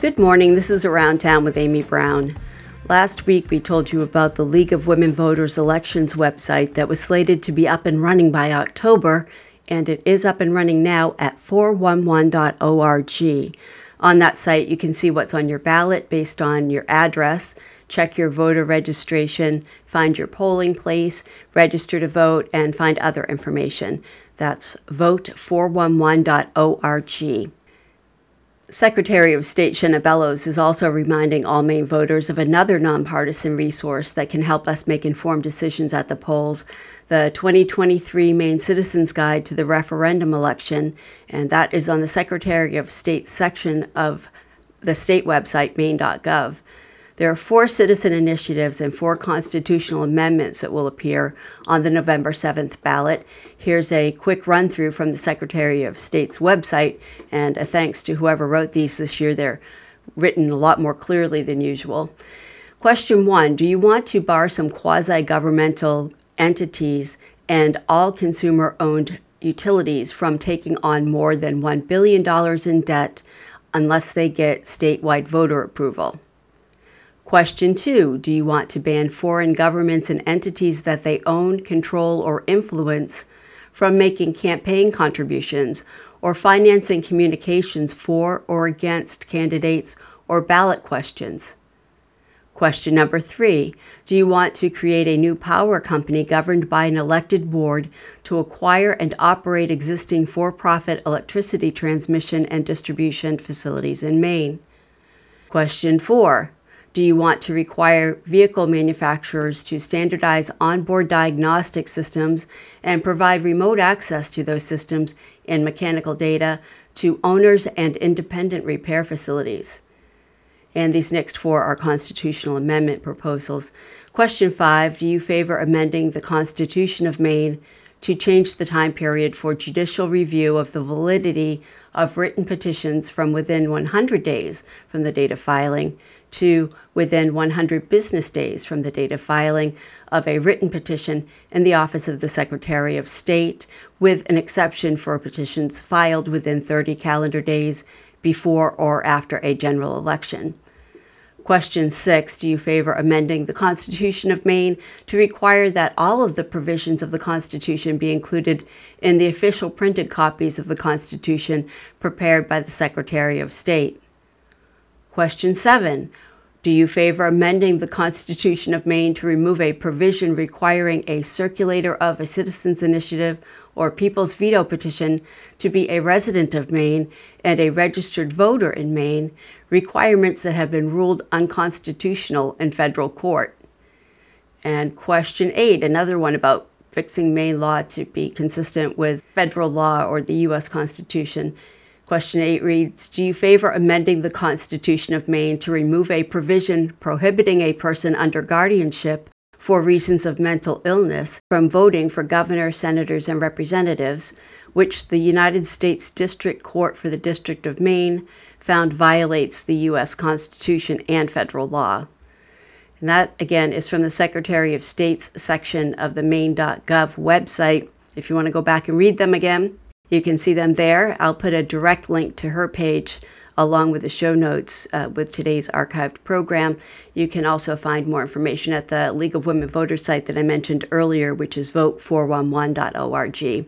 Good morning. This is Around Town with Amy Browne. Last week, we told you about the League of Women Voters Elections website that was slated to be up and running by October, and it is up and running now at 411.org. On that site, you can see what's on your ballot based on your address, check your voter registration, find your polling place, register to vote, and find other information. That's vote411.org. Secretary of State Shenna Bellows is also reminding all Maine voters of another nonpartisan resource that can help us make informed decisions at the polls the 2023 Maine Citizens Guide to the Referendum Election, and that is on the Secretary of State section of the state website, maine.gov. There are four citizen initiatives and four constitutional amendments that will appear on the November 7th ballot. Here's a quick run through from the Secretary of State's website, and a thanks to whoever wrote these this year. They're written a lot more clearly than usual. Question one Do you want to bar some quasi governmental entities and all consumer owned utilities from taking on more than $1 billion in debt unless they get statewide voter approval? Question two Do you want to ban foreign governments and entities that they own, control, or influence from making campaign contributions or financing communications for or against candidates or ballot questions? Question number three Do you want to create a new power company governed by an elected board to acquire and operate existing for profit electricity transmission and distribution facilities in Maine? Question four do you want to require vehicle manufacturers to standardize onboard diagnostic systems and provide remote access to those systems and mechanical data to owners and independent repair facilities? And these next four are constitutional amendment proposals. Question five Do you favor amending the Constitution of Maine to change the time period for judicial review of the validity of written petitions from within 100 days from the date of filing to within 100 business days from the date of filing of a written petition in the Office of the Secretary of State, with an exception for petitions filed within 30 calendar days before or after a general election. Question six Do you favor amending the Constitution of Maine to require that all of the provisions of the Constitution be included in the official printed copies of the Constitution prepared by the Secretary of State? Question seven Do you favor amending the Constitution of Maine to remove a provision requiring a circulator of a citizen's initiative or people's veto petition to be a resident of Maine and a registered voter in Maine, requirements that have been ruled unconstitutional in federal court? And question eight, another one about fixing Maine law to be consistent with federal law or the U.S. Constitution. Question 8 reads Do you favor amending the Constitution of Maine to remove a provision prohibiting a person under guardianship for reasons of mental illness from voting for governor, senators, and representatives, which the United States District Court for the District of Maine found violates the U.S. Constitution and federal law? And that, again, is from the Secretary of State's section of the Maine.gov website. If you want to go back and read them again, you can see them there. I'll put a direct link to her page along with the show notes uh, with today's archived program. You can also find more information at the League of Women Voters site that I mentioned earlier, which is vote411.org.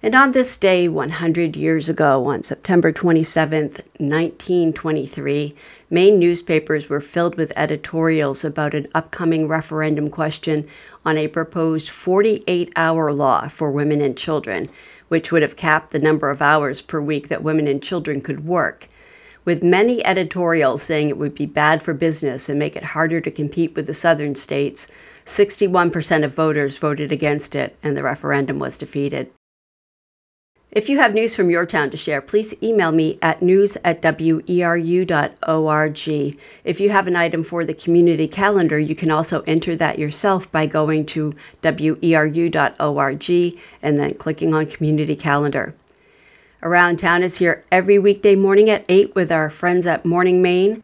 And on this day, 100 years ago, on September 27, 1923, Maine newspapers were filled with editorials about an upcoming referendum question on a proposed 48 hour law for women and children, which would have capped the number of hours per week that women and children could work. With many editorials saying it would be bad for business and make it harder to compete with the southern states, 61% of voters voted against it, and the referendum was defeated. If you have news from your town to share, please email me at news at weru.org. If you have an item for the community calendar, you can also enter that yourself by going to weru.org and then clicking on community calendar. Around Town is here every weekday morning at 8 with our friends at Morning Maine.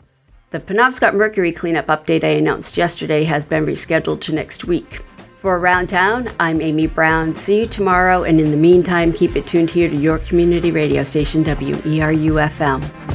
The Penobscot Mercury cleanup update I announced yesterday has been rescheduled to next week. For Around Town, I'm Amy Browne. See you tomorrow, and in the meantime, keep it tuned here to your community radio station, WERU FM.